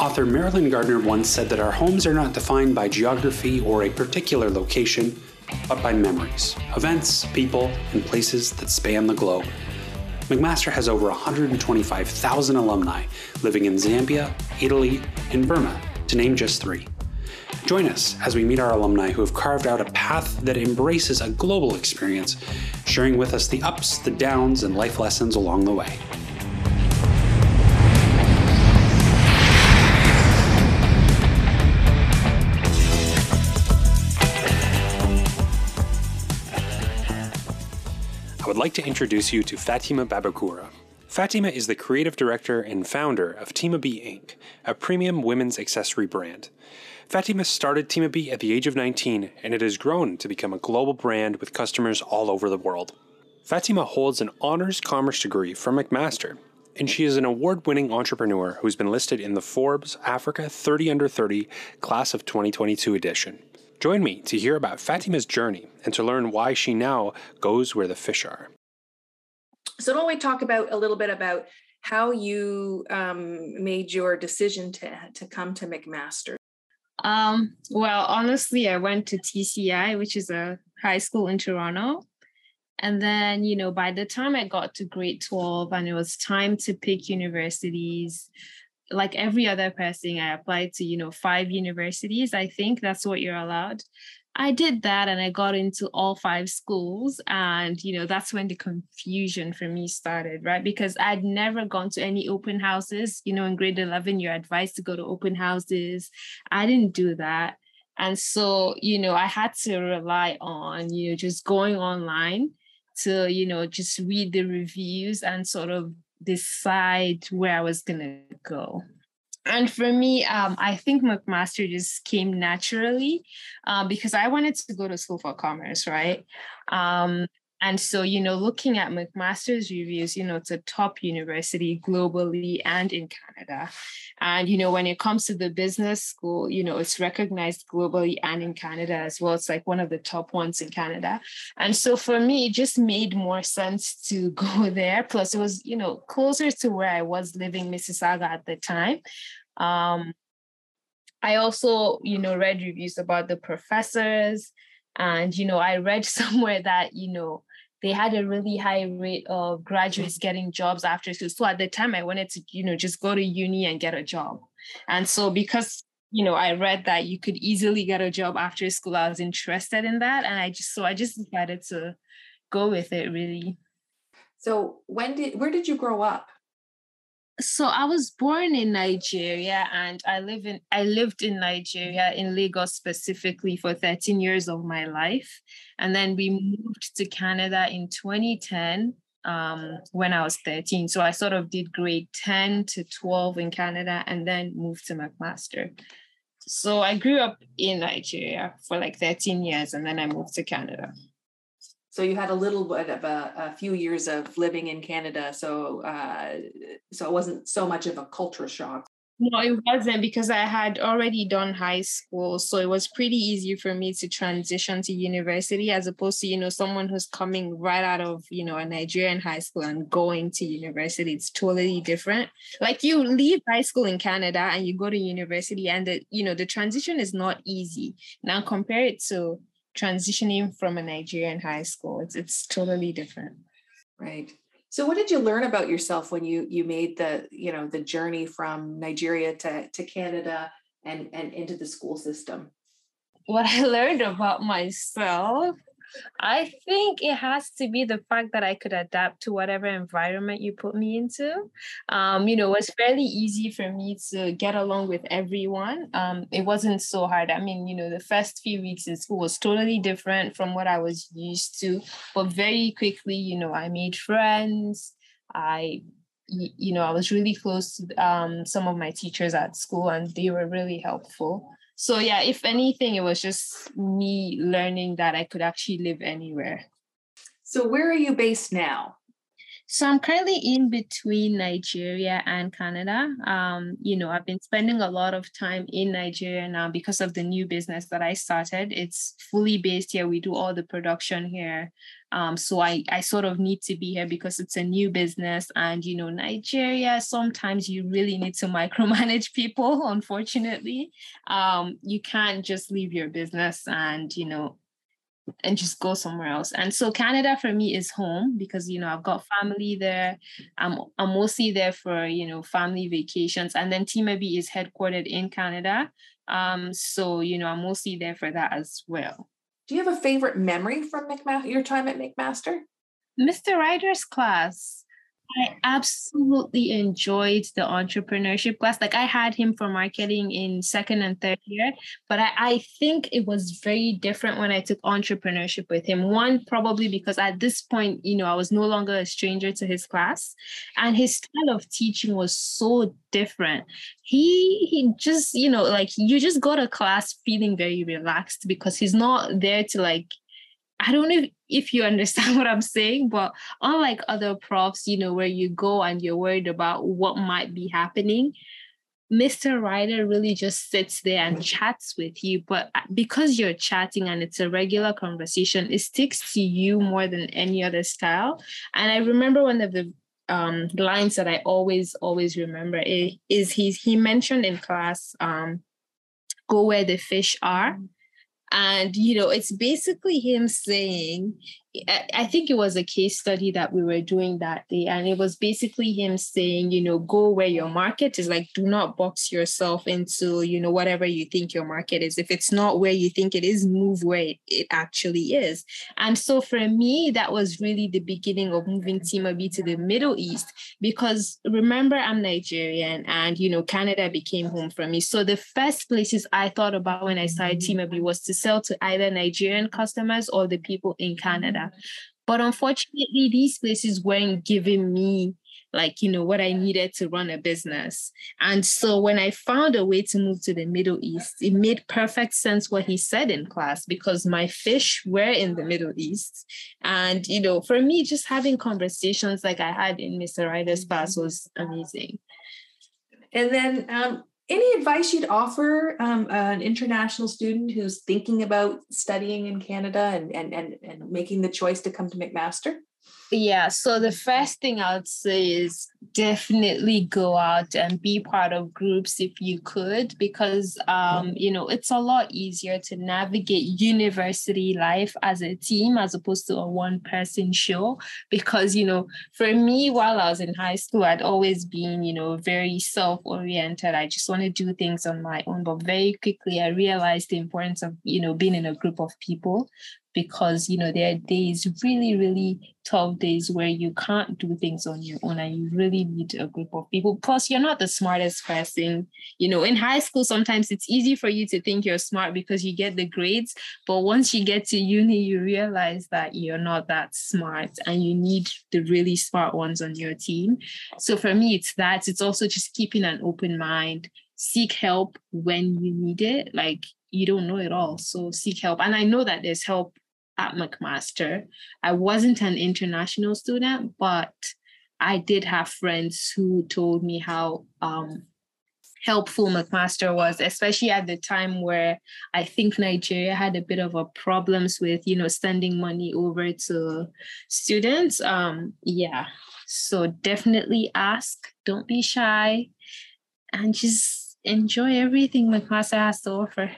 Author Marilyn Gardner once said that our homes are not defined by geography or a particular location, but by memories, events, people, and places that span the globe. McMaster has over 125,000 alumni living in Zambia, Italy, and Burma, to name just three. Join us as we meet our alumni who have carved out a path that embraces a global experience, sharing with us the ups, the downs, and life lessons along the way. Would like to introduce you to Fatima Babakura. Fatima is the creative director and founder of Tima B Inc., a premium women's accessory brand. Fatima started Tima B at the age of 19, and it has grown to become a global brand with customers all over the world. Fatima holds an honors commerce degree from McMaster, and she is an award winning entrepreneur who's been listed in the Forbes Africa 30 Under 30 Class of 2022 edition. Join me to hear about Fatima's journey and to learn why she now goes where the fish are. So, don't we talk about a little bit about how you um, made your decision to to come to McMaster? Um, well, honestly, I went to TCI, which is a high school in Toronto. And then, you know, by the time I got to grade 12 and it was time to pick universities, like every other person, I applied to, you know, five universities. I think that's what you're allowed. I did that and I got into all five schools. And, you know, that's when the confusion for me started, right? Because I'd never gone to any open houses. You know, in grade 11, you're advised to go to open houses. I didn't do that. And so, you know, I had to rely on, you know, just going online to, you know, just read the reviews and sort of decide where I was to go and for me, um, I think McMaster just came naturally uh, because I wanted to go to school for commerce, right? Um, and so, you know, looking at McMaster's reviews, you know, it's a top university globally and in Canada. And, you know, when it comes to the business school, you know, it's recognized globally and in Canada as well. It's like one of the top ones in Canada. And so for me, it just made more sense to go there. Plus, it was, you know, closer to where I was living, Mississauga at the time. Um, I also, you know, read reviews about the professors. And, you know, I read somewhere that, you know, they had a really high rate of graduates getting jobs after school. So at the time I wanted to, you know, just go to uni and get a job. And so because, you know, I read that you could easily get a job after school, I was interested in that. And I just, so I just decided to go with it really. So when did, where did you grow up? So I was born in Nigeria and I live in I lived in Nigeria in Lagos specifically for 13 years of my life. And then we moved to Canada in 2010 um, when I was 13. So I sort of did grade 10 to 12 in Canada and then moved to McMaster. So I grew up in Nigeria for like 13 years and then I moved to Canada. So you had a little bit of a, a few years of living in Canada, so uh, so it wasn't so much of a culture shock. No, it wasn't because I had already done high school, so it was pretty easy for me to transition to university as opposed to you know someone who's coming right out of you know a Nigerian high school and going to university. It's totally different. Like you leave high school in Canada and you go to university, and the you know the transition is not easy. Now compare it to transitioning from a Nigerian high school. It's it's totally different. Right. So what did you learn about yourself when you you made the, you know, the journey from Nigeria to, to Canada and, and into the school system? What I learned about myself I think it has to be the fact that I could adapt to whatever environment you put me into. Um, you know, it was fairly easy for me to get along with everyone. Um, it wasn't so hard. I mean, you know, the first few weeks in school was totally different from what I was used to, but very quickly, you know, I made friends. I you know, I was really close to um, some of my teachers at school, and they were really helpful. So yeah, if anything, it was just me learning that I could actually live anywhere. So where are you based now? So I'm currently in between Nigeria and Canada. Um, you know, I've been spending a lot of time in Nigeria now because of the new business that I started. It's fully based here. We do all the production here. Um, so I, I sort of need to be here because it's a new business. And, you know, Nigeria, sometimes you really need to micromanage people, unfortunately. Um, you can't just leave your business and, you know, and just go somewhere else. And so Canada for me is home because you know I've got family there. I'm I'm mostly there for you know family vacations, and then Tima is headquartered in Canada. Um, so you know I'm mostly there for that as well. Do you have a favorite memory from McMaster? Your time at McMaster? Mr. Ryder's class. I absolutely enjoyed the entrepreneurship class. Like I had him for marketing in second and third year, but I, I think it was very different when I took entrepreneurship with him. One, probably because at this point, you know, I was no longer a stranger to his class and his style of teaching was so different. He he just, you know, like you just go to class feeling very relaxed because he's not there to like I don't know if, you understand what I'm saying, but unlike other profs, you know, where you go and you're worried about what might be happening, Mr. Ryder really just sits there and chats with you. But uh, because you're chatting and it's a regular conversation, it sticks to you more than any other style. And I remember one of the um, lines that I always, always remember is, he's, he mentioned in class, um, go where the fish are. And, you know, it's basically him saying, I think it was a case study that we were doing that day. And it was basically him saying, you know, go where your market is like, do not box yourself into, you know, whatever you think your market is. If it's not where you think it is, move where it, it actually is. And so for me, that was really the beginning of moving Tima B to the Middle East because remember, I'm Nigerian and, you know, Canada became home for me. So the first places I thought about when I started Tima B was to sell to either Nigerian customers or the people in Canada. But unfortunately, these places weren't giving me like you know what i needed to run a business. And so when i found a way to move to the middle east it made perfect sense what he said in class because my fish were in the middle east. And you know for me just having conversations like i had in mr ryder's class was amazing. And then um, any advice you'd offer um, an international student who's thinking about studying in Canada and, and, and, and making the choice to come to McMaster? Yeah. So the first thing I would say is definitely go out and be part of groups if you could, because um, you know it's a lot easier to navigate university life as a team as opposed to a one-person show. Because you know, for me, while I was in high school, I'd always been you know very self-oriented. I just want to do things on my own. But very quickly, I realized the importance of you know being in a group of people because you know there are days really really tough days where you can't do things on your own and you really need a group of people. Plus you're not the smartest person. You know in high school sometimes it's easy for you to think you're smart because you get the grades but once you get to uni you realize that you're not that smart and you need the really smart ones on your team. So for me it's that. It's also just keeping an open mind. Seek help when you need it. Like you don't know it all so seek help. And i know that there's help at McMaster. I wasn't an international student, but I did have friends who told me how um, helpful McMaster was, especially at the time where I think Nigeria had a bit of a problems with, you know, sending money over to students. Um, yeah, so definitely ask, don't be shy, and just enjoy everything McMaster has to offer.